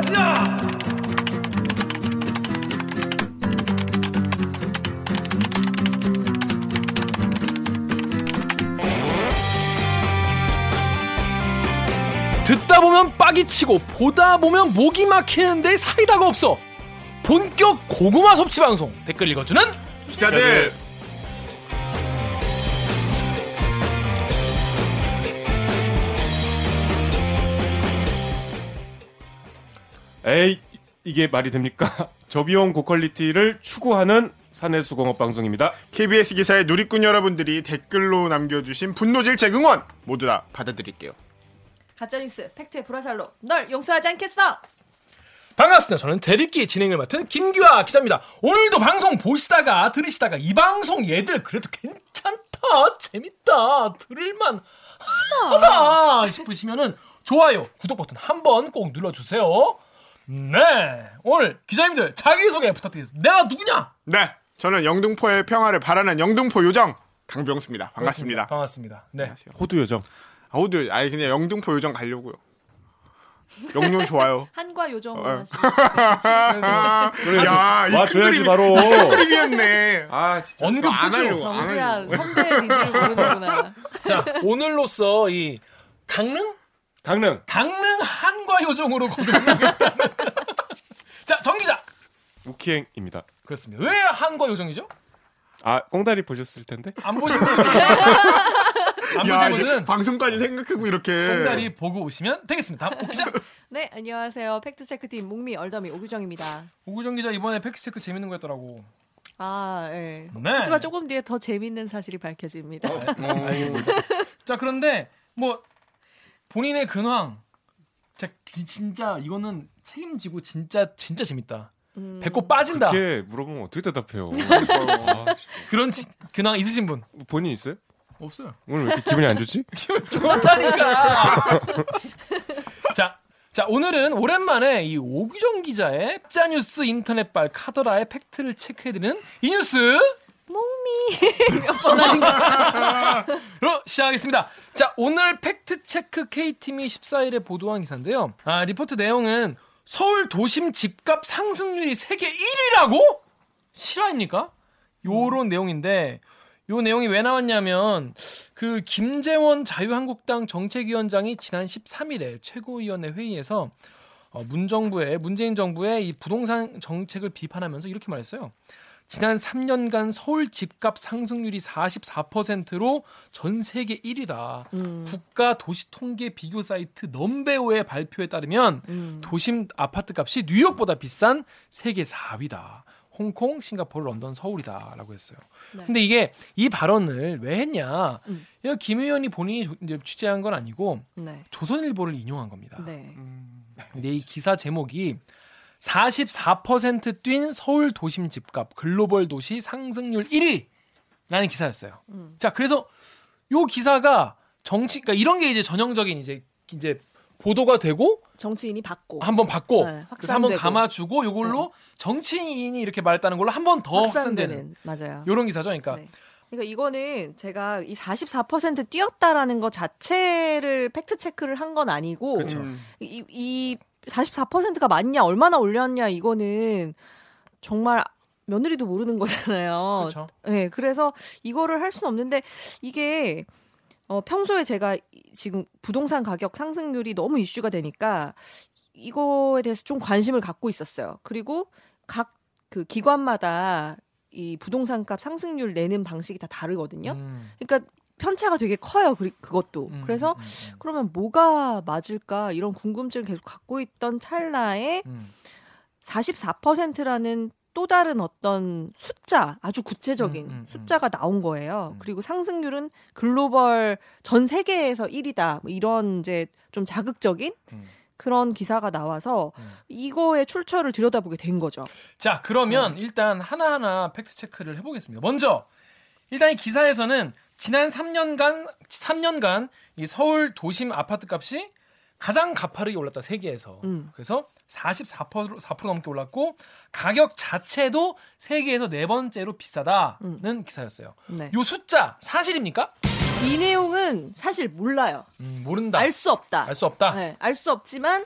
가자. 듣다 보면 빡이 치고 보다 보면 목이 막히는데 사이다가 없어. 본격 고구마 섭취 방송 댓글 읽어주는 기자들 에이 이게 말이 됩니까? 저비용 고퀄리티를 추구하는 사내수공업 방송입니다. KBS 기사의 누리꾼 여러분들이 댓글로 남겨주신 분노 질책 응원 모두 다 받아드릴게요. 가짜뉴스 팩트의 불화살로 널 용서하지 않겠어. 반갑습니다. 저는 댓읽기 진행을 맡은 김기화 기자입니다. 오늘도 방송 보시다가 들으시다가 이 방송 얘들 그래도 괜찮다, 재밌다, 들을만 하다 싶으시면은 좋아요, 구독 버튼 한번 꼭 눌러주세요. 네, 오늘 기자님들 자기소개 부탁드리겠습니다. 내가 누구냐? 네, 저는 영등포의 평화를 바라는 영등포 요정 강병수입니다. 반갑습니다. 반갑습니다. 네. 호두 요정. 아우들, 아예 그냥 영등포 요정 가려고요. 영영 좋아요. 한과 요정으로 어. 야, 이 와줘야지 큰 바로. 그림이었네. 아, 진짜. 언급 그거 안 그죠? 하려고. 안 병수야 하려고. 선배 니즈를 모르는구나. 자, 오늘로써 이 강릉? 강릉 강릉 한과 요정으로 거듭나겠다. 자, 정 기자. 우키행입니다. 그렇습니다. 왜 한과 요정이죠? 아 꽁다리 보셨을 텐데. 안 보신 분들은 안 야, 보신 방송까지 생각하고 이렇게. 콩다리 보고 오시면 되겠습니다. 다음 오 기자. 네 안녕하세요 팩트체크팀 목미 얼더미 오규정입니다. 오구정 기자 이번에 팩트체크 재밌는 거 했더라고. 아 예. 네. 하지만 조금 뒤에 더 재밌는 사실이 밝혀집니다. 알겠습니다. 자 그런데 뭐 본인의 근황. 진짜 이거는 책임지고 진짜 진짜 재밌다. 음. 배꼽 빠진다. 이렇게 물어보면 어떻게 대답해요? 아, 진짜. 그런 지- 근황 있으신 분 본인 있어요? 없어요. 오늘 왜 이렇게 기분이 안 좋지? 좋다니까. 자, 자 오늘은 오랜만에 이 오규정 기자의 짜 뉴스 인터넷발 카더라의 팩트를 체크해드리는 이 뉴스 목 미 몇 번 하니까 로 시작하겠습니다. 자, 오늘 팩트 체크 K팀이 14일에 보도한 기사인데요. 아, 리포트 내용은 서울 도심 집값 상승률이 세계 1위라고? 실화입니까? 요런 내용인데 요 내용이 왜 나왔냐면 그 김재원 자유한국당 정책위원장이 지난 13일에 최고위원회 회의에서 어, 문정부의 문재인 정부의 이 부동산 정책을 비판하면서 이렇게 말했어요. 지난 3년간 서울 집값 상승률이 44%로 전 세계 1위다. 음. 국가 도시 통계 비교 사이트 넘베오의 발표에 따르면 음. 도심 아파트 값이 뉴욕보다 비싼 세계 4위다. 홍콩, 싱가포르, 런던, 서울이다라고 했어요. 네. 근데 이게 이 발언을 왜 했냐? 음. 김 의원이 본인이 취재한 건 아니고 네. 조선일보를 인용한 겁니다. 네. 근데 이 기사 제목이 44%뛴 서울 도심 집값 글로벌 도시 상승률 1위라는 기사였어요. 음. 자, 그래서 요 기사가 정치 그러니까 이런 게 이제 전형적인 이제 이제 보도가 되고 정치인이 받고 한번 받고 네, 그래서 한번. 감아주고 요걸로 정치인이 이렇게 말했다는 걸로 한 번 더 확산되는 확산되는 맞아요. 요런 기사죠. 그러니까 네. 그러니까 이거는 제가 이 44% 뛰었다라는 것 자체를 팩트 체크를 한 건 아니고 그렇죠. 음. 이, 이 44%가 맞냐 얼마나 올렸냐 이거는 정말 며느리도 모르는 거잖아요. 그렇죠. 네, 그래서 이거를 할 수는 없는데 이게 어, 평소에 제가 이- 지금 부동산 가격 상승률이 너무 이슈가 되니까 이거에 대해서 좀 관심을 갖고 있었어요. 그리고 각 그 기관마다 이 부동산 값 상승률 내는 방식이 다 다르거든요. 음, 그러니까 편차가 되게 커요. 그, 그것도. 음, 그래서 음, 음, 그러면 뭐가 맞을까 이런 궁금증을 계속 갖고 있던 찰나에 음. 44%라는 또 다른 어떤 숫자, 아주 구체적인 음, 음, 음. 숫자가 나온 거예요. 음. 그리고 상승률은 글로벌 전 세계에서 1위다. 뭐 이런 이제 좀 자극적인 음. 그런 기사가 나와서 음. 이거의 출처를 들여다보게 된 거죠. 자, 그러면 일단 하나하나 팩트 체크를 해보겠습니다. 먼저 일단 이 기사에서는 지난 3년간 3년간 이 서울 도심 아파트 값이 가장 가파르게 올랐다 세계에서. 음. 그래서 44% 4% 넘게 올랐고 가격 자체도 세계에서 네 번째로 비싸다는 기사였어요. 네. 요 숫자 사실입니까? 이 내용은 사실 몰라요. 음, 모른다. 알 수 없다. 알 수 없다. 네, 알수 없지만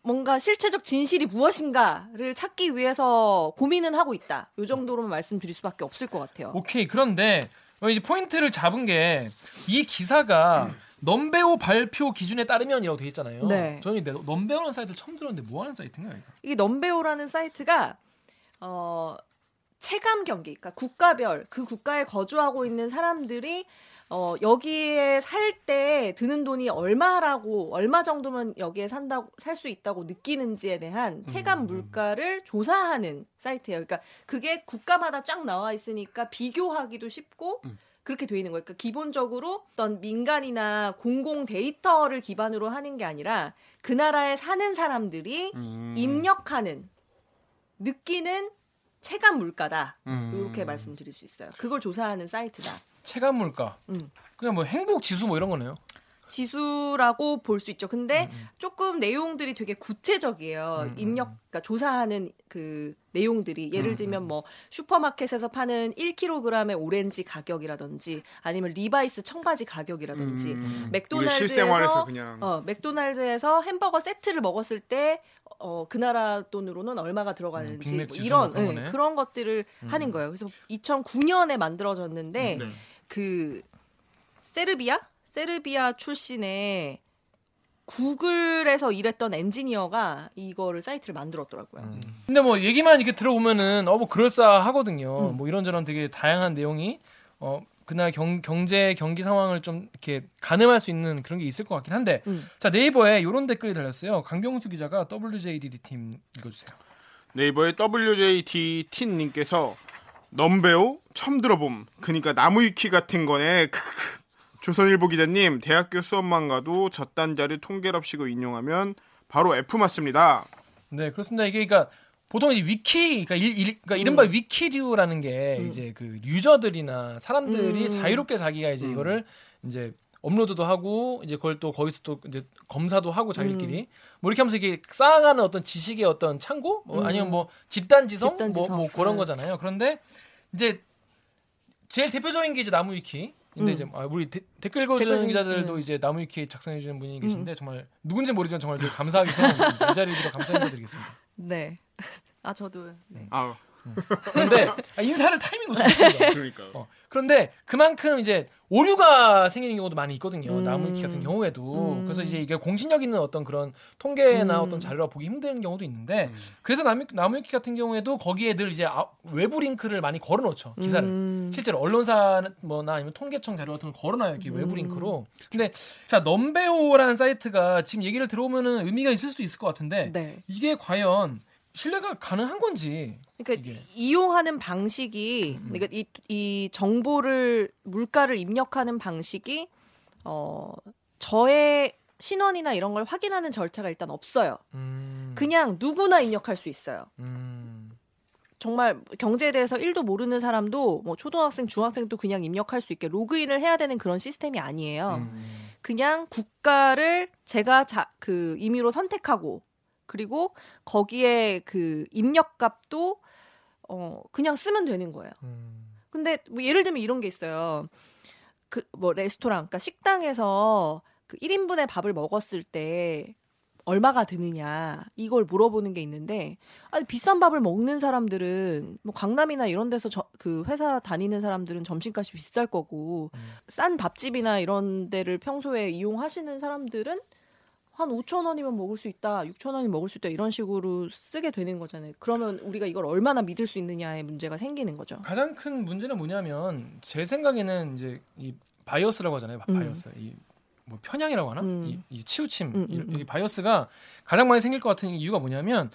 뭔가 실체적 진실이 무엇인가를 찾기 위해서 고민은 하고 있다. 요 정도로만 말씀드릴 수밖에 없을 것 같아요. 오케이. 그런데 어, 이제 포인트를 잡은 게 이 기사가 넘베오 발표 기준에 따르면이라고 돼 있잖아요. 네. 저는 이 넘베오라는 사이트를 처음 들었는데 뭐 하는 사이트인가요? 이게 넘베오라는 사이트가 어 체감 경기, 그러니까 국가별 그 국가에 거주하고 있는 사람들이 어 여기에 살 때 드는 돈이 얼마라고 얼마 정도면 여기에 산다고 살 수 있다고 느끼는지에 대한 체감 물가를 조사하는 사이트예요. 그러니까 그게 국가마다 쫙 나와 있으니까 비교하기도 쉽고 그렇게 돼 있는 거예요. 그러니까 기본적으로 어떤 민간이나 공공 데이터를 기반으로 하는 게 아니라 그 나라에 사는 사람들이 음. 입력하는 느끼는 체감 물가다. 음. 이렇게 말씀드릴 수 있어요. 그걸 조사하는 사이트다. 체감 물가. 음. 그냥 뭐 행복 지수 뭐 이런 거네요. 지수라고 볼 수 있죠. 근데 음, 조금 내용들이 되게 구체적이에요. 입력, 그러니까 조사하는 그 내용들이 음, 예를 들면 뭐 슈퍼마켓에서 파는 1kg의 오렌지 가격이라든지 아니면 리바이스 청바지 가격이라든지 음. 맥도날드에서 실생활에서 그냥 어, 맥도날드에서 햄버거 세트를 먹었을 때 어, 그 나라 돈으로는 얼마가 들어가는지 음, 뭐 이런. 음. 그런 것들을 하는 거예요. 그래서 2009년에 만들어졌는데 네. 그 세르비아 세르비아 출신의 구글에서 일했던 엔지니어가 이거를 사이트를 만들었더라고요. 음. 근데 뭐 얘기만 이렇게 들어보면은 어 뭐 그럴싸하거든요. 음. 뭐 이런저런 되게 다양한 내용이 어 그날 경, 경제 경기 상황을 좀 이렇게 가늠할 수 있는 그런 게 있을 것 같긴 한데 음. 자 네이버에 이런 댓글이 달렸어요. 강병수 기자가 WJDD 팀 읽어주세요. 네이버의 WJDT님께서 넘베오 처음 들어봄. 그니까 나무위키 같은 거네. 조선일보 기자님 대학교 수업만 가도 젖단자를 통계랍시고 인용하면 바로 F 맞습니다. 네 그렇습니다. 이게 그러니까 보통 이제 위키 그러니까, 일, 일, 그러니까 이른바 음. 위키류라는 게 이제 그 유저들이나 사람들이 음. 자유롭게 자기가 이제 이거를 이제 업로드도 하고 이제 그걸 또 거기서 또 이제 검사도 하고 자기들끼리 음. 뭐 이렇게 하면서 이게 쌓아가는 어떤 지식의 어떤 창고 뭐 음. 아니면 뭐 집단지성, 집단지성. 뭐, 뭐 그런 네. 거잖아요. 그런데 이제 제일 대표적인 게 이제 나무 위키. 근데 음. 이제 아, 우리 데- 댓글 읽어주는 기자들도 음. 이제 나무 위키 작성해 주는 분이 계신데 정말 누군지 모르지만 정말 감사하게 생각하고 있습니다. 이 자리에 들어 감사 인사드리겠습니다. 네. 아 저도 네. 아 그런데 아, 인사를 타이밍 놓쳤습니다. 그러니까. 어, 그런데 그만큼 이제 오류가 생기는 경우도 많이 있거든요. 음. 나무위키 같은 경우에도. 음. 그래서 이제 이게 공신력 있는 어떤 그런 통계나 음. 어떤 자료가 보기 힘든 경우도 있는데 그래서 나무, 나무위키 같은 경우에도 거기에 늘 이제 아- 외부 링크를 많이 걸어놓죠. 기사를. 음. 실제로 언론사 뭐나 아니면 통계청 자료 같은 걸 걸어놔요 이렇게 외부 음. 링크로. 근데 자 넘베오라는 사이트가 지금 얘기를 들어보면은 의미가 있을 수도 있을 것 같은데 네. 이게 과연 신뢰가 가능한 건지. 그러니까 이게. 이용하는 방식이 그러니까 이, 이 정보를 물가를 입력하는 방식이 어 저의 신원이나 이런 걸 확인하는 절차가 일단 없어요. 음, 그냥 누구나 입력할 수 있어요. 음, 정말 경제에 대해서 1도 모르는 사람도 뭐 초등학생, 중학생도 그냥 입력할 수 있게 로그인을 해야 되는 그런 시스템이 아니에요. 음. 그냥 국가를 제가 자, 그 임의로 선택하고 그리고 거기에 그 입력값도 어 그냥 쓰면 되는 거예요. 음. 근데 뭐 예를 들면 이런 게 있어요. 그 뭐 레스토랑, 그러니까 식당에서 그 1인분의 밥을 먹었을 때 얼마가 드느냐 이걸 물어보는 게 있는데 아니 비싼 밥을 먹는 사람들은 뭐 강남이나 이런 데서 저, 그 회사 다니는 사람들은 점심값이 비쌀 거고 싼 밥집이나 이런 데를 평소에 이용하시는 사람들은 한 5천 원이면 먹을 수 있다, 6천 원이 먹을 수 있다 이런 식으로 쓰게 되는 거잖아요. 그러면 우리가 이걸 얼마나 믿을 수 있느냐의 문제가 생기는 거죠. 가장 큰 문제는 뭐냐면 제 생각에는 이제 이 bias라고 하잖아요. 바- 음. bias. 이 뭐 편향이라고 하나? 음. 이, 이 치우침. 음, 이, 음, 음. 이 bias가 가장 많이 생길 것 같은 이유가 뭐냐면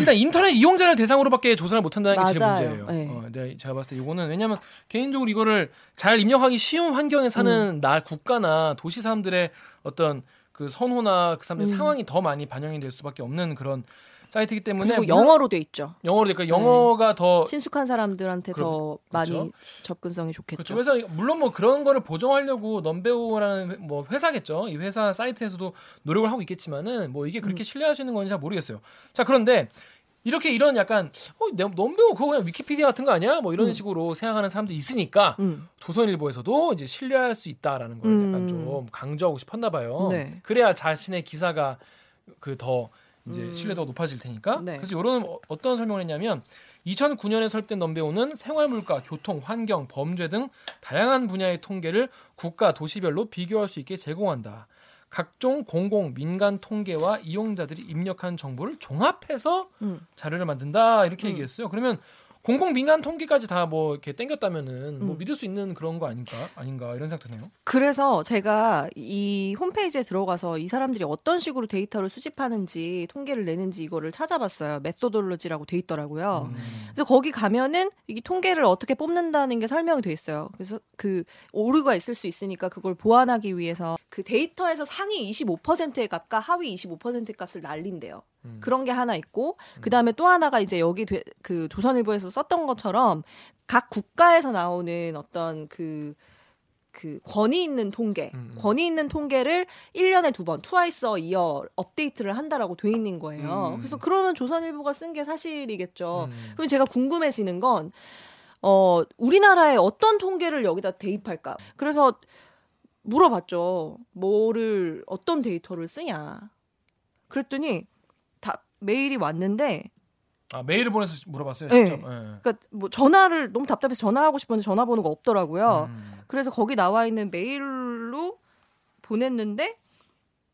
일단 인터넷 이용자를 대상으로밖에 조사를 못 한다는 게 제일 맞아요. 문제예요. 네. 어, 네, 제가 봤을 때 이거는 왜냐면 개인적으로 이거를 잘 입력하기 쉬운 환경에 사는 음. 나 국가나 도시 사람들의 어떤 그 선호나 그 사람들의 음. 상황이 더 많이 반영이 될 수밖에 없는 그런 사이트이기 때문에 그리고 영어로 돼 있죠. 영어로 되니까 영어가 더 친숙한 사람들한테 더 그럼- 그렇죠. 많이 접근성이 좋겠죠. 그렇죠. 그래서 물론 뭐 그런 거를 보정하려고 넘베오라는 회- 뭐 회사겠죠. 이 회사 사이트에서도 노력을 하고 있겠지만은 뭐 이게 음. 그렇게 신뢰할 수 있는 건지 잘 모르겠어요. 자 그런데 이렇게 이런 약간 어 내- 넘베오 그거 그냥 위키피디아 같은 거 아니야? 뭐 이런 음. 식으로 생각하는 사람들이 있으니까 음. 조선일보에서도 이제 신뢰할 수 있다라는 걸 음. 약간 좀 강조하고 싶었나 봐요. 네. 그래야 자신의 기사가 그 더 이제 음. 신뢰도가 높아질 테니까. 네. 그래서 이런 어- 어떤 설명을 했냐면 2009년에 설립된 넘베오는 생활 물가, 교통, 환경, 범죄 등 다양한 분야의 통계를 국가 도시별로 비교할 수 있게 제공한다. 각종 공공 민간 통계와 이용자들이 입력한 정보를 종합해서 음. 자료를 만든다 이렇게 음. 얘기했어요. 그러면 공공 민간 통계까지 다 뭐 이렇게 땡겼다면은 뭐 음. 믿을 수 있는 그런 거 아닌가 아닌가 이런 생각 드네요. 그래서 제가 이 홈페이지에 들어가서 이 사람들이 어떤 식으로 데이터를 수집하는지 통계를 내는지 이거를 찾아봤어요. 메소돌로지라고 돼 있더라고요. 음. 그래서 거기 가면은 이 통계를 어떻게 뽑는다는 게 설명이 돼 있어요. 그래서 그 오류가 있을 수 있으니까 그걸 보완하기 위해서 그 데이터에서 상위 25%의 값과 하위 25%의 값을 날린대요. 음. 그런 게 하나 있고 그 다음에 또 하나가 이제 여기 돼- 그 조선일보에서 썼던 것처럼 각 국가에서 나오는 어떤 그그 권위 있는 통계, 음, 음. 권위 있는 통계를 1년에 두 번, 트와이스 어 이어 업데이트를 한다라고 돼 있는 거예요. 음. 그래서 그러면 조선일보가 쓴 게 사실이겠죠. 음. 그럼 제가 궁금해지는 건, 어, 우리나라에 어떤 통계를 여기다 대입할까? 그래서 물어봤죠. 뭐를, 어떤 데이터를 쓰냐. 그랬더니, 다, 메일이 왔는데, 아 메일을 보내서 물어봤어요. 네. 직접. 예. 그니까 뭐 전화를, 너무 답답해서 전화하고 싶었는데 전화번호가 없더라고요. 음. 그래서 거기 나와 있는 메일로 보냈는데,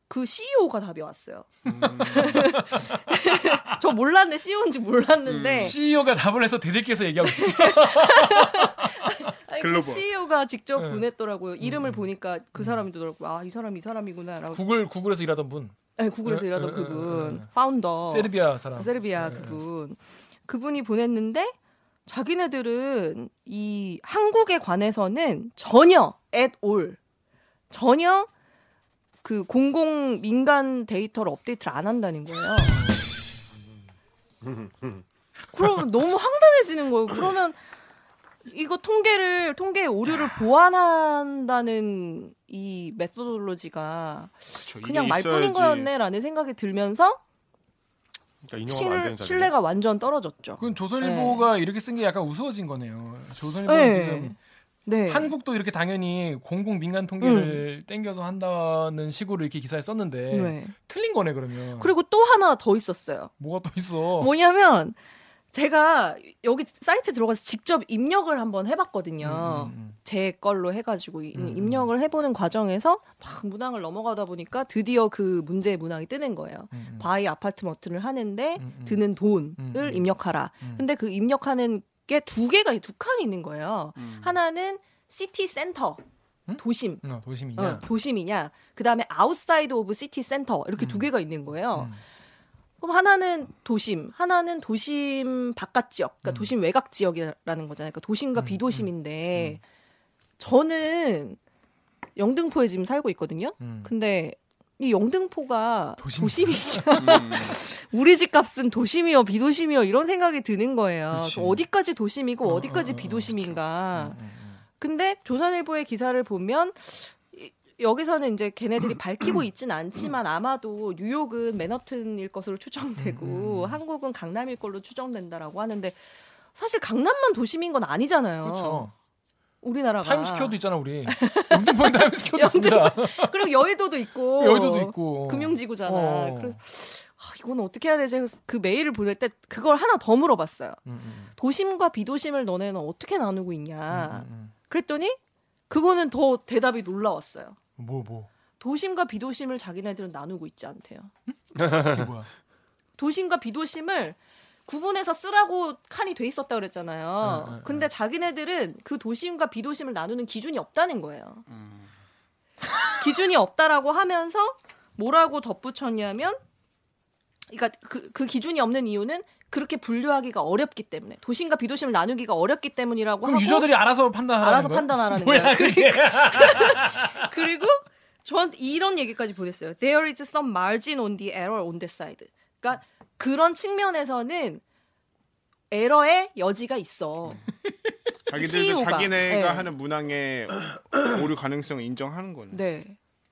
그 CEO가 답이 왔어요. 음. 저 몰랐는데, CEO인지 몰랐는데, 음. CEO가 답을 해서 대들께서 얘기하고 있어. 아니, 그 글로벌. CEO가 직접 네. 보냈더라고요. 이름을 보니까 그 사람이더라고요. 아, 이 사람 이 사람이구나라고. 구글 구글에서 일하던 분, 네, 구글에서 네, 일하던 네, 그분. 파운더. 세르비아 사람. 세르비아 네. 그분. 그분이 보냈는데 자기네들은 이 한국에 관해서는 전혀 at all 전혀 그 공공 민간 데이터를 업데이트를 안 한다는 거예요. 그러면 너무 황당해지는 거예요. 그러면 이거 통계를 통계의 오류를 보완한다는 이 메소돌로지가 그쵸, 그냥 말뿐인. 거였네라는 생각이 들면서 그러니까 신. 신뢰가 완전 떨어졌죠. 그건 조선일보가 이렇게 쓴 게 약간 우스워진 거네요. 조선일보 네. 는 지금 네. 한국도 이렇게 당연히 공공 민간 통계를 땡겨서 한다는 식으로 이렇게 기사에 썼는데 네. 틀린 거네 그러면. 그리고 또 하나 더 있었어요. 뭐가 또 있어? 뭐냐면 제가 여기 사이트 들어가서 직접 입력을 한번 해봤거든요. 음, 음, 제 걸로 해가지고 이- 음, 음. 입력을 해보는 과정에서 막 문항을 넘어가다 보니까 드디어 그 문제의 문항이 뜨는 거예요. 음, 음. buy apartment를 하는데 음, 음. 드는 돈을 음, 음. 입력하라. 음. 근데 그 입력하는 게 두 개가 두 칸이 있는 거예요. 음. 하나는 city center 음? 도심 어, 도심이냐? 어, 도심이냐 그 다음에 outside of city center 이렇게 두 개가 있는 거예요. 음. 그럼 하나는 도심, 하나는 도심 바깥 지역, 그러니까 음. 도심 외곽 지역이라는 거잖아요. 그러니까 도심과 음, 비도심인데 저는 영등포에 지금 살고 있거든요. 음. 근데 이 영등포가 도심. 음. 우리 집 값은 도심이요, 비도심이요 이런 생각이 드는 거예요. 어디까지 도심이고 어, 어디까지 어, 어, 비도심인가? 음, 음, 근데 조선일보의 기사를 보면 이- 여기서는 이제 걔네들이 밝히고 있진 않지만 아마도 뉴욕은 맨하튼일 것으로 추정되고 음, 음. 한국은 강남일 걸로 추정된다라고 하는데 사실 강남만 도심인 건 아니잖아요. 그렇죠. 우리나라가 타임스퀘어도 있잖아 우리. 영등포에 타임스퀘어도 있습니다. 그리고 여의도도 있고 여의도도 있고. 금융지구잖아. 어. 그래서 아, 이거는 어떻게 해야 되지? 그 메일을 보낼 때 그걸 하나 더 물어봤어요. 음, 음, 도심과 비도심을 너네는 어떻게 나누고 음, 있냐? 음, 음. 그랬더니 그거는 더 대답이 놀라웠어요. 뭐 뭐. 도심과 비도심을 자기네들은 나누고 있지 않대요. 뭐야? 도심과 비도심을 구분해서 쓰라고 칸이 돼 있었다 그랬잖아요. 응, 응, 근데 자기네들은 그 도심과 비도심을 나누는 기준이 없다는 거예요. 기준이 없다라고 하면서 뭐라고 덧붙였냐면, 그러니까 그, 그 기준이 없는 이유는 그렇게 분류하기가 어렵기 때문에 도심과 비도심을 나누기가 어렵기 때문이라고 그럼 하고 유저들이 알아서 판단하라는 알아서 거야? 판단하라는 거예요. 그게? 그리고 저한테 이런 얘기까지 보냈어요. There is some margin on the error on the side. 그러니까 그런 측면에서는 에러의 여지가 있어. 자기들도 CEO 가. 자기네가 네. 하는 문항의 오류 가능성을 인정하는 거네. 네.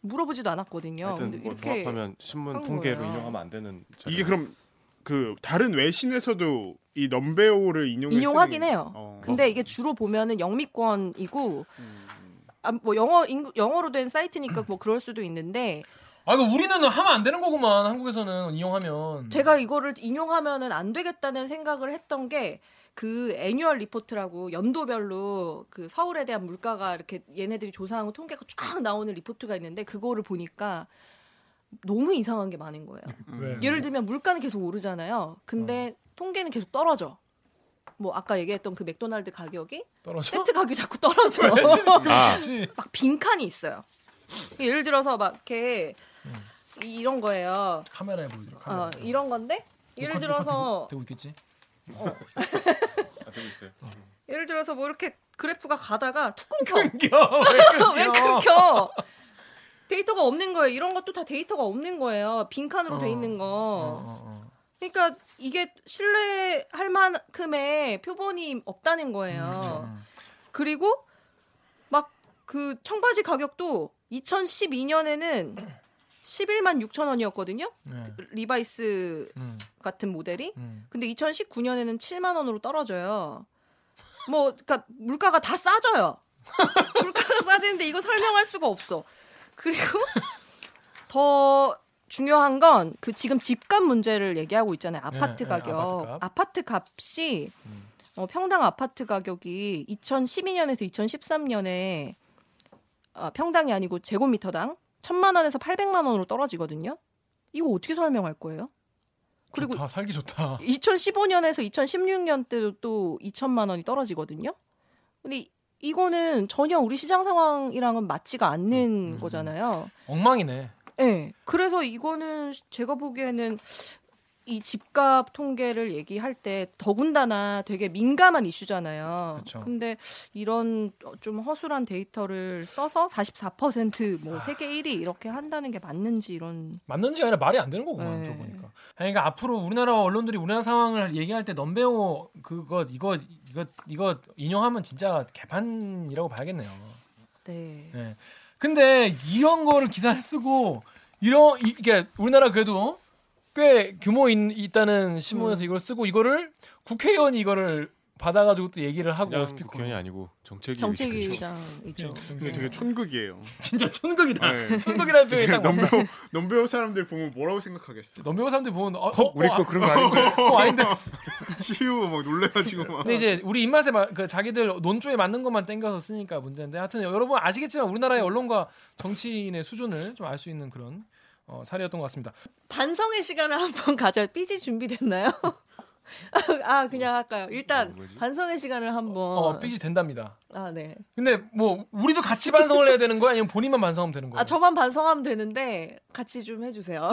물어보지도 않았거든요. 하여튼 근데 뭐 이렇게 종합하면 신문 한 통계로 거예요. 인용하면 안 되는 자료. 이게 그럼 그 다른 외신에서도 이 넘베오를 인용해 인용하긴 해요. 어. 근데 이게 주로 보면은 영미권이고 아, 뭐 영어 인, 영어로 된 사이트니까 뭐 그럴 수도 있는데 아 이거 우리는 하면 안 되는 거구만 한국에서는 이용하면. 제가 이거를 인용하면은 안 되겠다는 생각을 했던 게 그 annual report라고 연도별로 그 서울에 대한 물가가 이렇게 얘네들이 조사한 거 통계가 쫙 나오는 리포트가 있는데 그거를 보니까 너무 이상한 게 많은 거예요. 왜? 예를 들면 물가는 계속 오르잖아요. 근데 통계는 계속 떨어져. 뭐 아까 얘기했던 그 맥도날드 가격이 떨어져. 세트 가격이 자꾸 떨어져. 아, 그렇지. 막 빈칸이 있어요. 예를 들어서 막 이렇게 이- 이런 거예요. 카메라에 보여줘. 카메라. 어, 이런 건데 예를 들어서 되고, 되고 있겠지. 아, 되고 있어요. 예를 들어서 뭐 이렇게 그래프가 가다가 툭 끊겨. 왜왜 끊겨? 데이터가 없는 거예요. 이런 것도 다 데이터가 없는 거예요. 빈칸으로 돼 있는 거. 어, 그러니까 이게 신뢰할 만큼의 표본이 없다는 거예요. 음. 그리고 막 그 청바지 가격도 2012년에는 11만 6천 원이었거든요. 네. 리바이스 음, 같은 모델이. 음. 근데 2019년에는 7만 원으로 떨어져요. 뭐 그러니까 물가가 다 싸져요. 물가가 싸지는데 이거 설명할 수가 없어. 그리고 더 중요한 건 그 지금 집값 문제를 얘기하고 있잖아요. 아파트 네, 가격. 아파트 값. 아파트 값이 어, 평당 아파트 가격이 2012년에서 2013년에 아, 평당이 아니고 제곱미터당 1000만 원에서 800만 원으로 떨어지거든요. 이거 어떻게 설명할 거예요? 그리고 좋다, 살기 좋다. 2015년에서 2016년 때도 또 2천만 원이 떨어지거든요. 근데 이- 이거는 전혀 우리 시장 상황이랑은 맞지가 않는 거잖아요. 엉망이네. 네. 그래서 이거는 제가 보기에는 이 집값 통계를 얘기할 때 더군다나 되게 민감한 이슈잖아요. 그쵸. 근데 이런 좀 허술한 데이터를 써서 44%뭐 세계 1위 이렇게 한다는 게 맞는지 이런 맞는지 아니라 말이 안 되는 거구만 네. 저 보니까. 그러니까 앞으로 우리나라 언론들이 우리나라 상황을 얘기할 때 넘베오 그거 이거 이거 이거 인용하면 진짜 개판이라고 봐야겠네요. 네. 네. 근데 이런 거를 기사를 쓰고 이런 이- 이게 우리나라 그래도 꽤 규모 있, 있다는 신문에서 음. 이걸 쓰고 이거를 국회의원이 이거를 받아가지고 또 얘기를 하고 그냥 스피커 국회의원이 아니고 정책위 정책위의장이죠. 근데 되게 촌극이에요. 진짜 천국이다. 네. 천국이라는 표현이 딱 맞네. 넘베오 넘베오 사람들 보면 뭐라고 생각하겠어? 넘베오 사람들 보면 어, 어, 우리 거 그런 거 아닌데? 어, 아닌데 CU 막 놀래가지고 막. 근데 이제 우리 입맛에 마, 그 자기들 논조에 맞는 것만 땡겨서 쓰니까 문제인데 하여튼 여러분 아시겠지만 우리나라의 언론과 정치인의 수준을 좀 알 수 있는 그런 어, 사례였던 것 같습니다. 반성의 시간을 한번 가져. 삐지 준비됐나요? 아 그냥 할까요? 일단 뭐지? 반성의 시간을 한번. 어, 삐지 된답니다. 아 네. 근데 뭐 우리도 같이 반성을 해야 되는 거야 아니면 본인만 반성하면 되는 거야? 아 저만 반성하면 되는데 같이 좀 해주세요.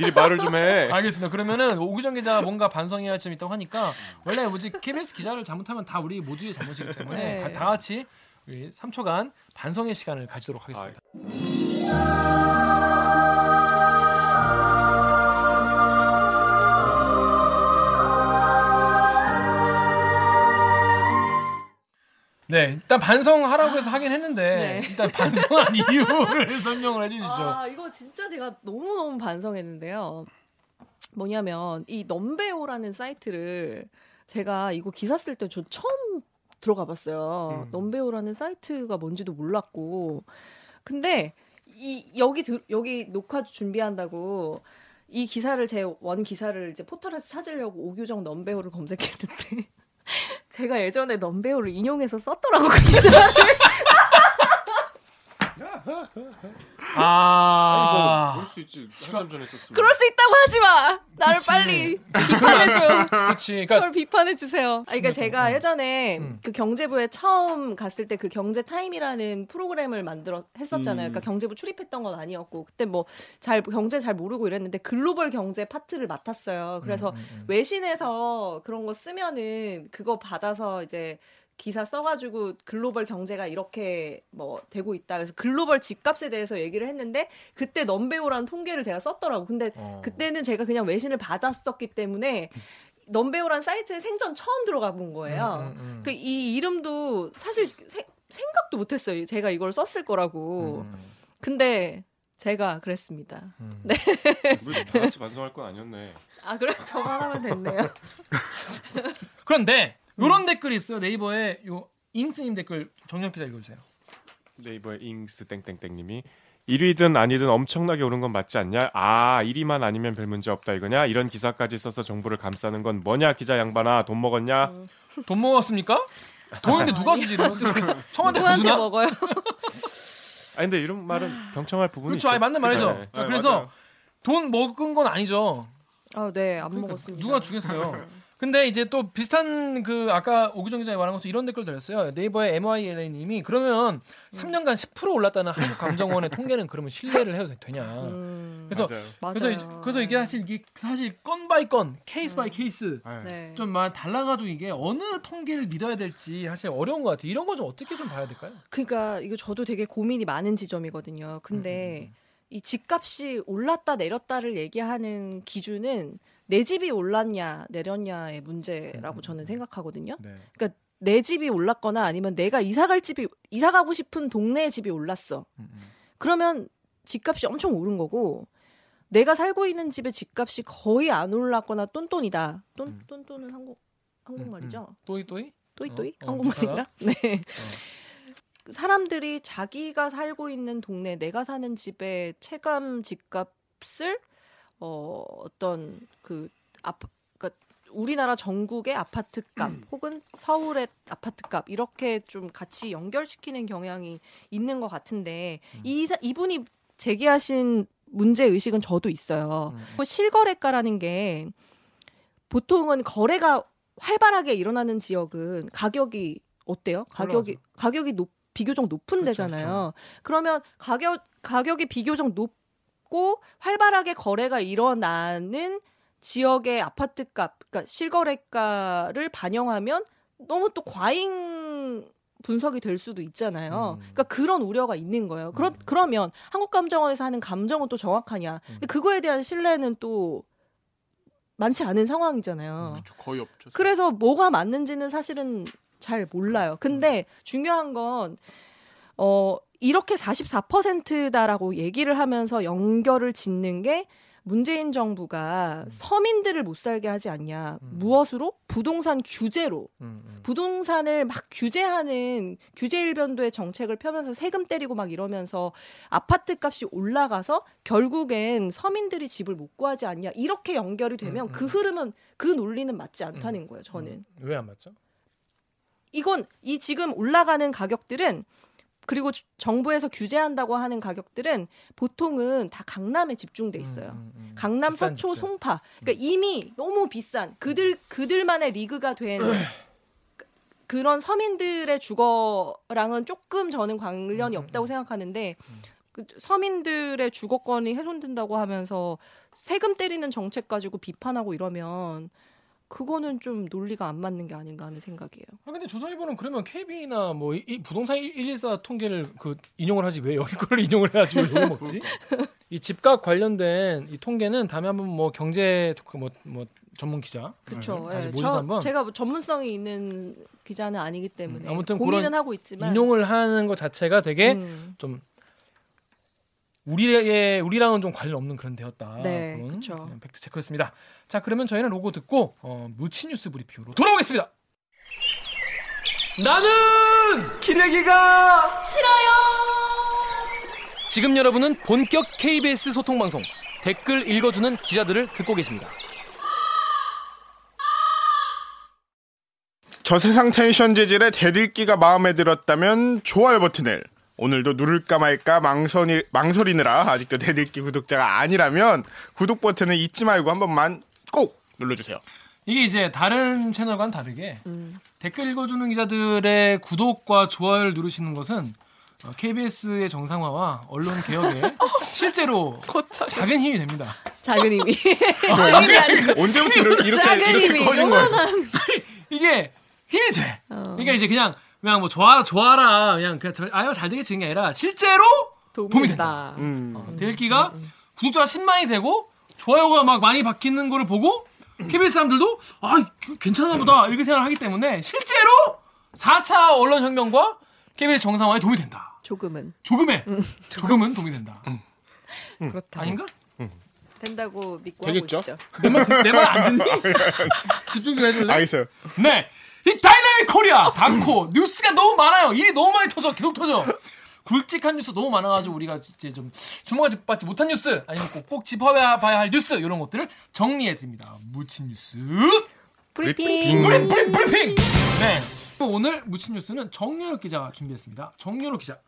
미리 말을 좀 해. 알겠습니다. 그러면은 오규정 기자 뭔가 반성해야 할 점이 있다고 하니까 원래 뭐지 KBS 기자를 잘못하면 다 우리 모두의 잘못이기 때문에 네. 다 같이 우리 3초간 반성의 시간을 가지도록 하겠습니다. 네, 일단 반성하라고 해서 하긴 했는데 네. 일단 반성한 이유를 설명을 해주시죠. 아 이거 진짜 제가 너무 너무 반성했는데요. 뭐냐면 이 넘베오라는 사이트를 제가 이거 기사 쓸 때 저 처음 들어가 봤어요. 음. 넘베오라는 사이트가 뭔지도 몰랐고. 근데 이 여기 들, 여기 녹화 준비한다고 이 기사를 제 원 기사를 이제 포털에서 찾으려고 오규정 넘베오를 검색했는데 제가 예전에 넘베오를 인용해서 썼더라고 그 아, 뭐, 볼수 있지. 한참 전에 썼으면. 그럴 수 있다고 하지 마. 나를 빨리 비판해 줘. 그렇지. 그러니까 저를 비판해 주세요. 아, 그러니까 제가 예전에 음. 그 경제부에 처음 갔을 때 그 경제 타임이라는 프로그램을 만들어 했었잖아요. 음. 그러니까 경제부 출입했던 건 아니었고 그때 뭐 잘 경제 잘 모르고 이랬는데 글로벌 경제 파트를 맡았어요. 그래서 음, 음, 음. 외신에서 그런 거 쓰면은 그거 받아서 이제 기사 써가지고 글로벌 경제가 이렇게 뭐 되고 있다. 그래서 글로벌 집값에 대해서 얘기를 했는데 그때 넘베오라는 통계를 제가 썼더라고. 근데 어. 그때는 제가 그냥 외신을 받았었기 때문에 넘베오란 사이트에 생전 처음 들어가 본 거예요. 음, 음, 음. 그이 이름도 사실 세- 생각도 못했어요. 제가 이걸 썼을 거라고. 음, 근데 제가 그랬습니다. 음. 네. 우리 다 같이 반성할 건 아니었네. 아 그래 저만 하면 됐네요. 그런데 음. 이런 댓글이 있어요. 네이버에 요 잉스님 댓글 정렬 기자 읽어주세요. 네이버의 잉스 땡땡땡님이 1위든 아니든 엄청나게 오른 건 맞지 않냐? 아, 1위만 아니면 별 문제 없다 이거냐? 이런 기사까지 써서 정부를 감싸는 건 뭐냐? 기자 양반아, 돈 먹었냐? 돈 먹었습니까? 돈인데 누가 주지? 어떡해. 청와대 누구한테 주나? 먹어요? 아니 근데 이런 말은 경청할 부분이 그렇죠. 있죠. 아니, 맞는 말이죠. 네. 자, 네, 그래서 맞아요. 돈 먹은 건 아니죠. 아, 네, 안 그러니까 먹었습니다. 누가 주겠어요? 근데 이제 또 비슷한 그 아까 오규정 기자가 말한 것처럼 이런 댓글 달렸어요. 네이버의 MYLA님이 그러면 3년간 10% 올랐다는 한국 감정원의 통계는 그러면 신뢰를 해도 되냐? 음, 그래서 맞아요. 맞아요. 그래서 이제- 그래서 이게 사실 이게 사실 건 by 건, case by case 네. 네. 좀 막 달라 가지고 이게 어느 통계를 믿어야 될지 사실 어려운 것 같아요. 이런 거 좀 어떻게 좀 봐야 될까요? 그러니까 이거 저도 되게 고민이 많은 지점이거든요. 근데 이 집값이 올랐다 내렸다를 얘기하는 기준은 내 집이 올랐냐 내렸냐의 문제라고 저는 생각하거든요. 네. 그러니까 내 집이 올랐거나 아니면 내가 이사 갈 집이 이사 가고 싶은 동네의 집이 올랐어. 음, 그러면 집값이 엄청 오른 거고 내가 살고 있는 집의 집값이 거의 안 올랐거나 똔똔이다. 똔 음. 똔똔은 한국 한국말이죠. 또이 또이? 또이또이 어, 어, 한국말인가? 네. 사람들이 자기가 살고 있는 동네, 내가 사는 집의 체감 집값을 어 어떤 그 아파 그러니까 우리나라 전국의 아파트 값 혹은 서울의 아파트 값 이렇게 좀 같이 연결시키는 경향이 있는 것 같은데 이 사- 이분이 제기하신 문제 의식은 저도 있어요. 그 실거래가라는 게 보통은 거래가 활발하게 일어나는 지역은 가격이 어때요? 가격이 가격이 높 비교적 높은 그렇죠, 데잖아요. 그러면 가격 가격이 비교적 높 고 활발하게 거래가 일어나는 지역의 아파트 값, 그러니까 실거래가를 반영하면 너무 또 과잉 분석이 될 수도 있잖아요. 음. 그러니까 그런 우려가 있는 거예요. 그러, 그러면 한국감정원에서 하는 감정은 또 정확하냐? 음. 근데 그거에 대한 신뢰는 또 많지 않은 상황이잖아요. 그렇죠. 거의 없죠. 그래서 뭐가 맞는지는 사실은 잘 몰라요. 근데 중요한 건, 어, 이렇게 44%다라고 얘기를 하면서 연결을 짓는 게 문재인 정부가 서민들을 못 살게 하지 않냐. 음. 무엇으로? 부동산 규제로. 음, 음. 부동산을 막 규제하는 규제 일변도의 정책을 펴면서 세금 때리고 막 이러면서 아파트 값이 올라가서 결국엔 서민들이 집을 못 구하지 않냐. 이렇게 연결이 되면 음, 음. 그 흐름은 그 논리는 맞지 않다는 거예요, 저는. 왜 안 맞죠? 이건 이 지금 올라가는 가격들은 그리고 주- 정부에서 규제한다고 하는 가격들은 보통은 다 강남에 집중돼 있어요. 음, 음, 음. 강남, 서초, 집들. 송파. 그러니까 이미 너무 비싼 그들 그들만의 리그가 된 그- 그런 서민들의 주거랑은 조금 저는 관련이 음, 음, 없다고 생각하는데 그 서민들의 주거권이 훼손된다고 하면서 세금 때리는 정책 가지고 비판하고 이러면 그거는 좀 논리가 안 맞는 게 아닌가 하는 생각이에요. 아, 근데 조선일보는 그러면 KB나 뭐이 부동산 114 통계를 그 인용을 하지 왜 여기 거를 인용을 해가지고 욕을 먹지? 이 집값 관련된 이 통계는 다음에 한번 뭐 경제 뭐뭐 뭐 전문 기자 그렇죠. 예. 저 한번 제가 뭐 전문성이 있는 기자는 아니기 때문에 음, 아무튼 고민은 하고 있지만 인용을 하는 것 자체가 되게 음. 좀 우리의 우리랑은 좀 관련 없는 그런 대였다. 네. 그냥 팩트 체크였습니다. 자, 그러면 저희는 로고 듣고 어, 무치 뉴스 브리핑으로 돌아오겠습니다. 나는 기레기가 싫어요. 지금 여러분은 본격 KBS 소통 방송 댓글 읽어주는 기자들을 듣고 계십니다. 저 세상 텐션 재질의 대들기가 마음에 들었다면 좋아요 버튼을 오늘도 누를까 말까 망설이, 망설이느라 아직도 대들기 구독자가 아니라면 구독 버튼을 잊지 말고 한 번만 꼭 눌러주세요. 이게 이제 다른 채널과는 다르게 음. 댓글 읽어주는 기자들의 구독과 좋아요를 누르시는 것은 어, KBS의 정상화와 언론 개혁에 실제로 작은 힘이 됩니다. 작은 힘이 언제, 언제 부터 이렇게, 이렇게, 작은 이렇게 힘이 커진 거예요? 이게 힘이 돼. 어. 그러니까 이제 그냥 그냥 뭐 좋아 좋아라 그냥 그냥 저- 아유 잘 되겠지 게 아니라 실제로 도움이 된다. 음. 어, 대일기가 구독자가 10만이 되고 좋아요가 막 많이 바뀌는 거를 보고 KBS 사람들도 아 괜찮나 보다 이렇게 생각을 하기 때문에 실제로 4차 언론 혁명과 KBS 정상화에 도움이 된다. 조금은 조금의 조금은 도움이 된다. 그렇다. 아닌가? 된다고 믿고 되겠죠? 하고 있죠. 내말안 듣니? 집중 좀 해줄래? 알겠어요. 네. 이다 이나믹 코리아, 다코, 뉴스가 너무 많아요. 일이 너무 많이 터져, 계속 터져. 굵직한 뉴스 너무 많아가지고 우리가 이제 좀 주목하지 받지 못한 뉴스 아니면 꼭, 꼭 짚어봐야 봐야 할 뉴스 이런 것들을 정리해 드립니다. 묻힌 뉴스 브리핑. 브리, 브리, 브리핑. 네. 오늘 묻힌 뉴스는 정유혁 기자가 준비했습니다. 정유혁 기자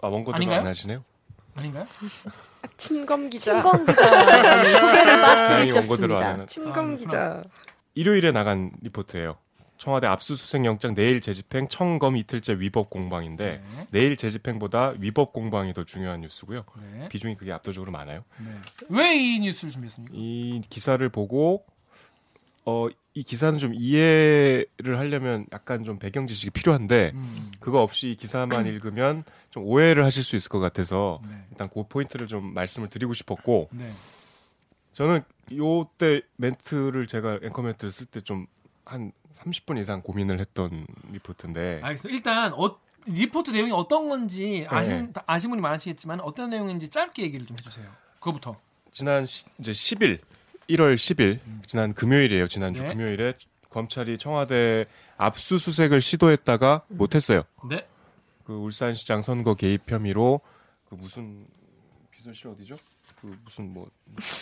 아 아닌가요? 안 하시네요. 아닌가요? 친검 기자. 친검 기자라는 소개를 빠뜨리셨습니다. 친검 아, 기자. 일요일에 나간 리포트예요. 청와대 압수수색 영장 내일 재집행 청검 이틀째 위법 공방인데 네. 내일 재집행보다 위법 공방이 더 중요한 뉴스고요. 네. 비중이 그게 압도적으로 많아요. 네. 왜이 뉴스를 준비했습니까? 이 기사를 보고 어 이 기사는 좀 이해를 하려면 약간 좀 배경 지식이 필요한데 음. 그거 없이 이 기사만 읽으면 좀 오해를 하실 수 있을 것 같아서 네. 일단 그 포인트를 좀 말씀을 드리고 싶었고 네. 저는 요때 멘트를 제가 앵커 멘트를 쓸 때 좀 한 30분 이상 고민을 했던 리포트인데 알겠습니다. 일단 어, 리포트 내용이 어떤 건지 아신 네. 아신 분이 많으시겠지만 어떤 내용인지 짧게 얘기를 좀 해주세요. 그거부터. 지난 시, 이제 10일 1월 10일 지난 금요일이에요. 지난주 네. 금요일에 검찰이 청와대 압수수색을 시도했다가 못했어요. 네. 그 울산시장 선거 개입 혐의로 그 무슨 비서실 어디죠? 그 무슨 뭐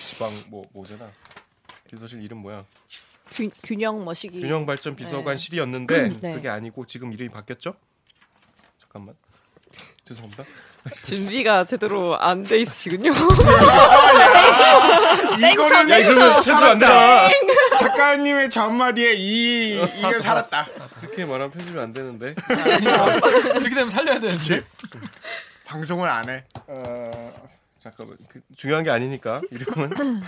지방 뭐 뭐잖아. 비서실 이름 뭐야? 균, 균형 머시기. 균형 발전 비서관실이었는데 네. 그게 아니고 지금 이름이 바뀌었죠? 잠깐만. 죄송합니다. 준비가 제대로 안 돼 있으시군요. 이거는 야, 이러면 편집 안 돼. 작가님의 저 한마디에 이 이게 살았다. 그렇게 말하면 편집이 안 되는데. 이렇게 되면 살려야 되는데. 방송을 안 해. 어, 잠깐만. 그, 중요한 게 아니니까 이름은.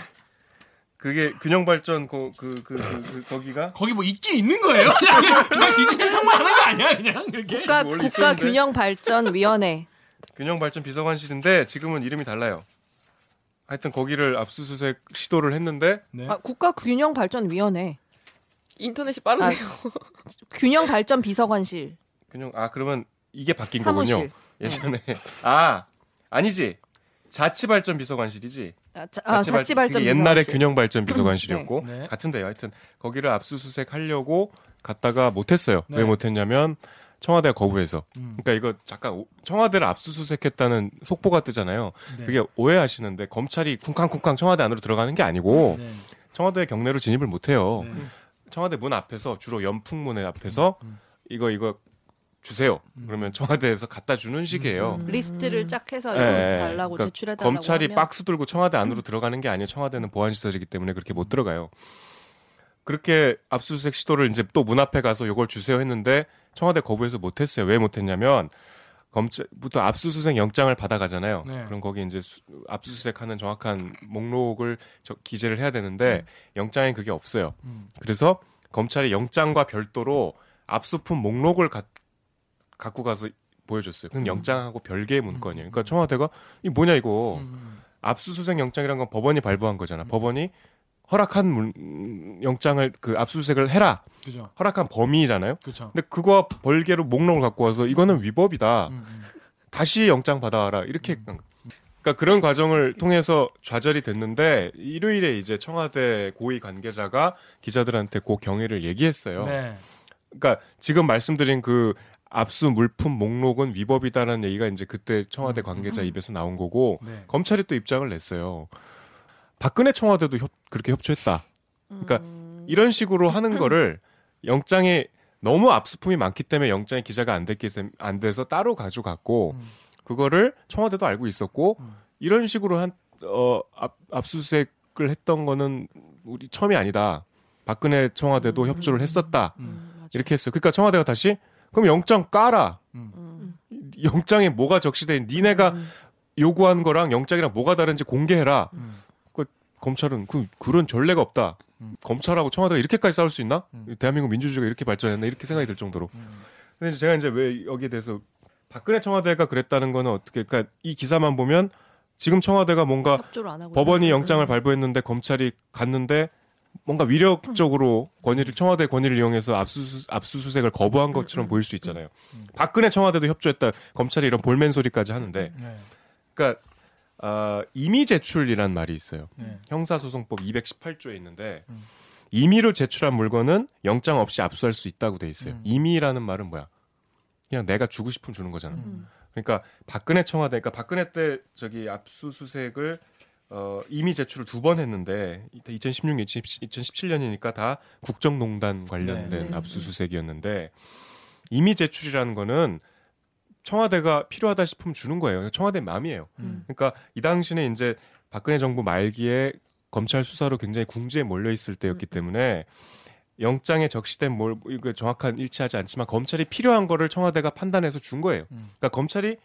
그게 균형 발전 그, 그, 그, 그, 그 거기가 거기 뭐 있긴 있는 거예요? 그냥 그냥 뒤집힌 척만 하는 거 아니야? 그냥 이렇게. 국가 국가 있었는데. 균형 발전 위원회. 균형 발전 비서관실인데 지금은 이름이 달라요. 하여튼 거기를 압수수색 시도를 했는데 네. 아, 국가 균형 발전 위원회. 인터넷이 빠르네요. 균형 발전 비서관실. 균형 아 그러면 이게 바뀐 사무실. 거군요. 예전에 아 아니지 자치 발전 비서관실이지. 아, 자, 아, 자치 발전 옛날에 비서관실. 균형 발전 비서관실이었고 네. 네. 같은데요. 하여튼 거기를 압수수색 하려고 갔다가 못했어요. 네. 왜 못했냐면 청와대가 거부해서. 음. 그러니까 이거 잠깐 오- 청와대를 압수수색했다는 속보가 뜨잖아요. 네. 그게 오해하시는데 검찰이 쿵쾅쿵쾅 청와대 안으로 들어가는 게 아니고 네. 청와대 경내로 진입을 못해요. 네. 청와대 문 앞에서 주로 연풍문의 앞에서 음. 이거 이거 주세요. 그러면 청와대에서 갖다 주는 식이에요. 리스트를 쫙 해서 예, 예. 달라고 그러니까 제출해달라고 검찰이 하면 박스 들고 청와대 안으로 들어가는 게 아니에요. 청와대는 보안 시설이기 때문에 그렇게 못 들어가요. 그렇게 압수수색 시도를 이제 또 문 앞에 가서 요걸 주세요 했는데 청와대 거부해서 못 했어요. 왜 못 했냐면 검찰부터 압수수색 영장을 받아가잖아요. 네. 그럼 거기 이제 수- 압수수색하는 정확한 목록을 저- 기재를 해야 되는데 영장에 그게 없어요. 음. 그래서 검찰이 영장과 별도로 압수품 목록을 가- 갖고 가서 보여줬어요. 그건 영장하고 별개의 문건이에요. 그러니까 청와대가 이 뭐냐 이거 음. 압수수색 영장이란 건 법원이 발부한 거잖아. 법원이 허락한 문, 영장을 그 압수수색을 해라. 그죠. 허락한 범위잖아요. 그렇죠. 근데 그거와 벌개로 목록을 갖고 와서 이거는 위법이다. 음, 음. 다시 영장 받아와라. 이렇게. 그러니까 그런 과정을 통해서 좌절이 됐는데 일요일에 이제 청와대 고위 관계자가 기자들한테 그 경위를 얘기했어요. 네. 그러니까 지금 말씀드린 그 압수 물품 목록은 위법이다라는 얘기가 이제 그때 청와대 관계자 입에서 나온 거고 네. 검찰이 또 입장을 냈어요. 박근혜 청와대도 협, 그렇게 협조했다. 그러니까 이런 식으로 하는 거를 영장에 너무 압수품이 많기 때문에 영장에 기자가 안 됐기 안 돼서 따로 가져갔고 음. 그거를 청와대도 알고 있었고 음. 이런 식으로 한 어, 압, 압수수색을 했던 거는 우리 처음이 아니다. 박근혜 청와대도 협조를 했었다. 음. 이렇게 했어요. 그러니까 청와대가 다시 그럼 영장 까라. 음. 영장에 뭐가 적시돼? 있- 니네가 요구한 거랑 영장이랑 뭐가 다른지 공개해라. 음. 그 검찰은 그 그런 전례가 없다. 음. 검찰하고 청와대가 이렇게까지 싸울 수 있나? 음. 대한민국 민주주의가 이렇게 발전했나 이렇게 생각이 들 정도로. 음. 근데 제가 이제 왜 여기에 대해서 박근혜 청와대가 그랬다는 거는 어떻게? 그러니까 이 기사만 보면 지금 청와대가 뭔가 법원이 영장을 발부했는데 검찰이 갔는데 뭔가 위력적으로 권위를 청와대 권위를 이용해서 압수수, 압수수색을 거부한 것처럼 보일 수 있잖아요. 박근혜 청와대도 협조했다. 검찰이 이런 볼멘 소리까지 하는데, 네. 그러니까 아, 임의 제출이란 말이 있어요. 네. 형사소송법 218조에 있는데 음. 임의로 제출한 물건은 영장 없이 압수할 수 있다고 돼 있어요. 음. 임의라는 말은 뭐야? 그냥 내가 주고 싶으면 주는 거잖아. 음. 그러니까 박근혜 청와대, 그러니까 박근혜 때 저기 압수수색을 어, 이미 제출을 두 번 했는데 2016, 2017년이니까 다 국정농단 관련된 네. 네. 압수수색이었는데 이미 제출이라는 거는 청와대가 필요하다 싶으면 주는 거예요. 청와대 마음이에요. 음. 그러니까 이 당시는 이제 박근혜 정부 말기에 검찰 수사로 굉장히 궁지에 몰려 있을 때였기 때문에 영장에 적시된 뭘 이거 정확한 일치하지 않지만 검찰이 필요한 거를 청와대가 판단해서 준 거예요. 음. 그러니까 검찰이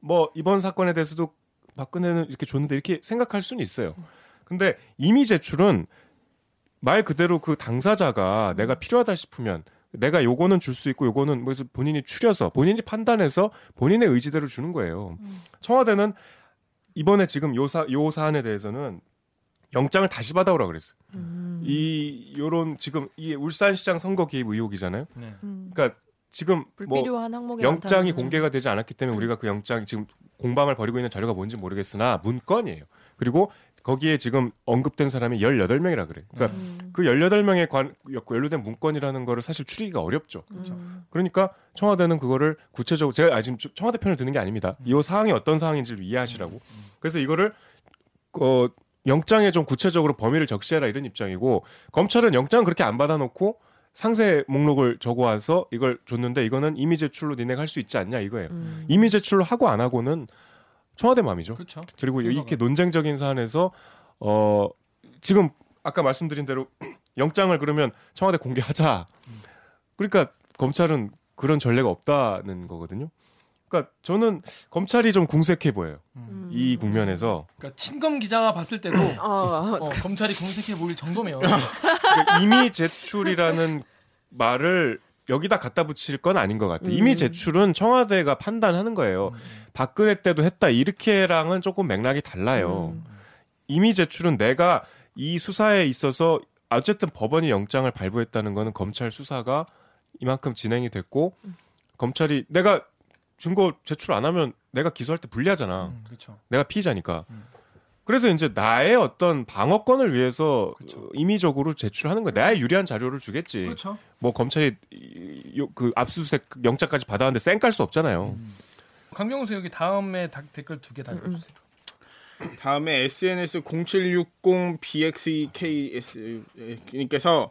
뭐 이번 사건에 대해서도 박근혜는 이렇게 줬는데 이렇게 생각할 수는 있어요. 근데 이미 제출은 말 그대로 그 당사자가 내가 필요하다 싶으면 내가 요거는 줄 수 있고 요거는 뭐 그래서 본인이 추려서 본인이 판단해서 본인의 의지대로 주는 거예요. 청와대는 이번에 지금 요, 사, 요 사안에 대해서는 영장을 다시 받아오라 그랬어요. 이 요런 지금 이 울산시장 선거 개입 의혹이잖아요. 네. 음. 그러니까 지금 뭐 영장이 공개가 되지 않았기 때문에 우리가 그 영장 지금 공방을 벌이고 있는 자료가 뭔지 모르겠으나 문건이에요. 그리고 거기에 지금 언급된 사람이 18명이라 그래. 그러니까 음. 그 18명에 관 연루된 문건이라는 거를 사실 추리기가 어렵죠. 음. 그러니까 청와대는 그거를 구체적으로 제가 아, 지금 청와대 편을 드는 게 아닙니다. 이 사항이 어떤 사항인지를 이해하시라고. 그래서 이거를 어 영장에 좀 구체적으로 범위를 적시해라 이런 입장이고 검찰은 영장 그렇게 안 받아놓고 상세 목록을 적어와서 이걸 줬는데 이거는 이미 제출로 니네가 할 수 있지 않냐 이거예요. 음. 이미 제출을 하고 안 하고는 청와대 마음이죠. 그렇죠. 그리고 순서가. 이렇게 논쟁적인 사안에서 어 지금 아까 말씀드린 대로 영장을 그러면 청와대 공개하자. 그러니까 검찰은 그런 전례가 없다는 거거든요. 그러니까 저는 검찰이 좀 궁색해 보여요. 음. 이 국면에서 그러니까 친검 기자가 봤을 때도 아, 어, 검찰이 궁색해 보일 정도면 그러니까 이미 제출이라는 말을 여기다 갖다 붙일 건 아닌 것 같아요. 이미 음. 제출은 청와대가 판단하는 거예요. 박근혜 때도 했다 이렇게랑은 조금 맥락이 달라요. 음. 이미 제출은 내가 이 수사에 있어서 어쨌든 법원이 영장을 발부했다는 거는 검찰 수사가 이만큼 진행이 됐고 검찰이 내가 증거 제출 안 하면 내가 기소할 때 불리하잖아. 음, 그렇죠. 내가 피의자니까. 음. 그래서 이제 나의 어떤 방어권을 위해서 그렇죠. 어, 임의적으로 제출하는 거야. 나의 유리한 자료를 주겠지. 그렇죠. 뭐 검찰이 이- 요- 그 압수수색 영장까지 받아왔는데 쌩 깔 수 없잖아요. 강병수 여기 다음에 다- 댓글 두개 음, 달려주세요. 다음에 SNS 0760BXKS님께서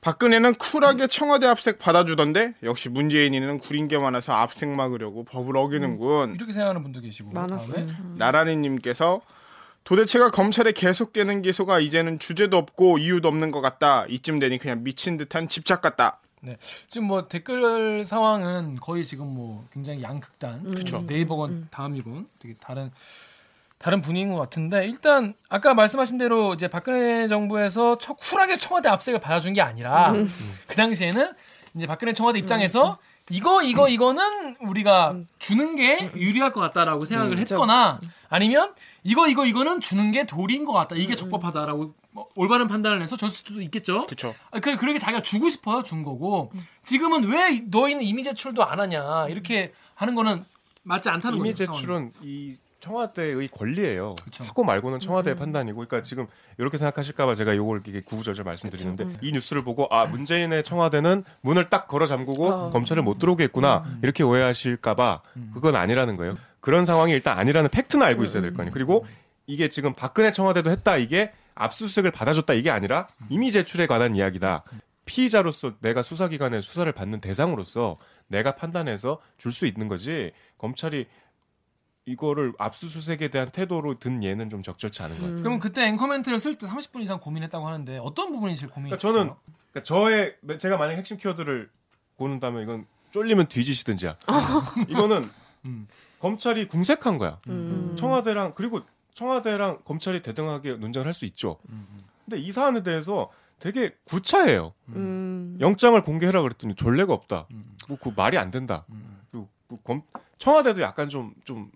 박근혜는 쿨하게 청와대 압색 받아주던데 역시 문재인이는 구린 게 많아서 압색 막으려고 법을 어기는군. 이렇게 생각하는 분도 계시고 많았어요. 나라니님께서 도대체가 검찰에 계속되는 기소가 이제는 주제도 없고 이유도 없는 것 같다. 이쯤 되니 그냥 미친 듯한 집착 같다. 지금 뭐 댓글 상황은 거의 지금 뭐 굉장히 양극단. 그쵸. 네이버건 다음이군. 되게 다른 다른 분위기인 것 같은데 일단 아까 말씀하신 대로 이제 박근혜 정부에서 첫 쿨하게 청와대 압색을 받아준 게 아니라 그 당시에는 이제 박근혜 청와대 입장에서 이거 이거 이거는 우리가 주는 게 유리할 것 같다라고 생각을 했거나 아니면 이거 이거 이거는 주는 게 도리인 것 같다. 이게 적법하다라고 뭐 올바른 판단을 해서 줬을 수도 있겠죠. 그쵸. 아, 그래, 그러게 자기가 주고 싶어서 준 거고, 지금은 왜 너희는 이미 제출도 안 하냐, 이렇게 하는 거는 맞지 않다는 이미 거죠. 제출은 이 청와대의 권리예요. 그쵸. 하고 말고는 청와대의 판단이고, 그러니까 지금 이렇게 생각하실까봐 제가 요걸 이렇게 구구절절 말씀드리는데 이 뉴스를 보고 아 문재인의 청와대는 문을 딱 걸어 잠그고 어. 검찰을 못 들어오게 했구나 이렇게 오해하실까봐 그건 아니라는 거예요. 그런 상황이 일단 아니라는 팩트는 알고 있어야 될 거니. 그리고 이게 지금 박근혜 청와대도 했다 이게 압수수색을 받아줬다 이게 아니라 이미 제출에 관한 이야기다. 피의자로서 내가 수사기관의 수사를 받는 대상으로서 내가 판단해서 줄 수 있는 거지 검찰이 이거를 압수수색에 대한 태도로 든 예는 좀 적절치 않은 것 같아요. 그러면 그때 앵커멘트를 쓸 때 30분 이상 고민했다고 하는데 어떤 부분이 제일 고민이 그러니까 저는 그러니까 저의 제가 만약 핵심 키워드를 고른다면 이건 쫄리면 뒤지시든지야. 이거는 음. 검찰이 궁색한 거야. 음. 청와대랑 그리고 청와대랑 검찰이 대등하게 논쟁을 할 수 있죠. 근데 이 사안에 대해서 되게 구차해요. 음. 영장을 공개해라 그랬더니 전례가 없다. 뭐 그 말이 안 된다. 그리고 그 검, 청와대도 약간 좀 좀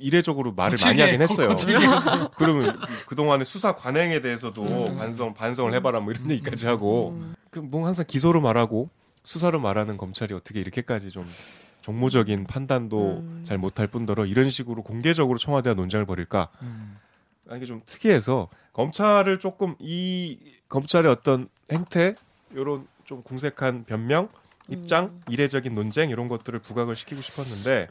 이례적으로 말을 많이 거칠게, 하긴 했어요. 그러면 그 동안의 수사 관행에 대해서도 음. 반성 반성을 해봐라 뭐 이런 얘기까지 하고 그뭐 항상 기소로 말하고 수사로 말하는 검찰이 어떻게 이렇게까지 좀 정무적인 판단도 음. 잘 못할 뿐더러 이런 식으로 공개적으로 청와대와 논쟁을 벌일까 음. 아, 이게 좀 특이해서 검찰을 조금 이 검찰의 어떤 행태 요런 좀 궁색한 변명 입장, 이례적인 논쟁 이런 것들을 부각을 시키고 싶었는데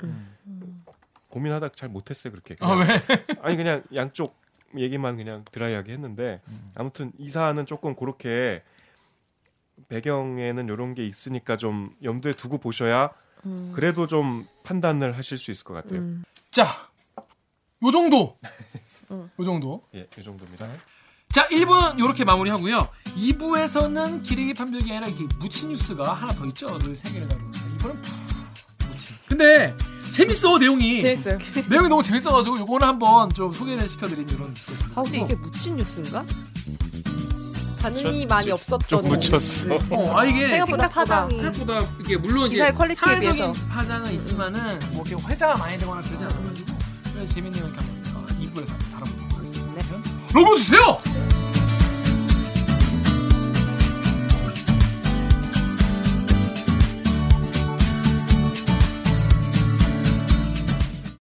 고민하다 잘 못했어요 그렇게. 아 그냥 왜? 아니 그냥 양쪽 얘기만 그냥 드라이하게 했는데 아무튼 이 사안은 조금 그렇게 배경에는 이런 게 있으니까 좀 염두에 두고 보셔야 그래도 좀 판단을 하실 수 있을 것 같아요. 음. 자, 요 정도. 요 정도. 예, 이 정도입니다. 자, 1부는 이렇게 마무리하고요. 2부에서는 기레기 판별이 아니라 이게 묻힌 뉴스가 하나 더 있죠. 그 세 개를 가지고. 이거는 푹 묻힌. 근데 재밌어 내용이. 재밌어요. 내용이 너무 재밌어가지고 이거는 한번 좀 소개를 시켜드리는 이런 아 근데 이게 묻힌 뉴스인가? 반응이 많이 없었던 좀 묻혔어. 어, 아 이게 생각보다 파장이 생각보다 이게 물론 이제 기사의 quality에 비해서. 파장은 있지만은 뭐 이렇게 회자가 많이 되거나 그러지 않아가지고 그래서 재밌는 건 그냥 2부에서 다뤄보도록 하겠습니다. 로고 주세요.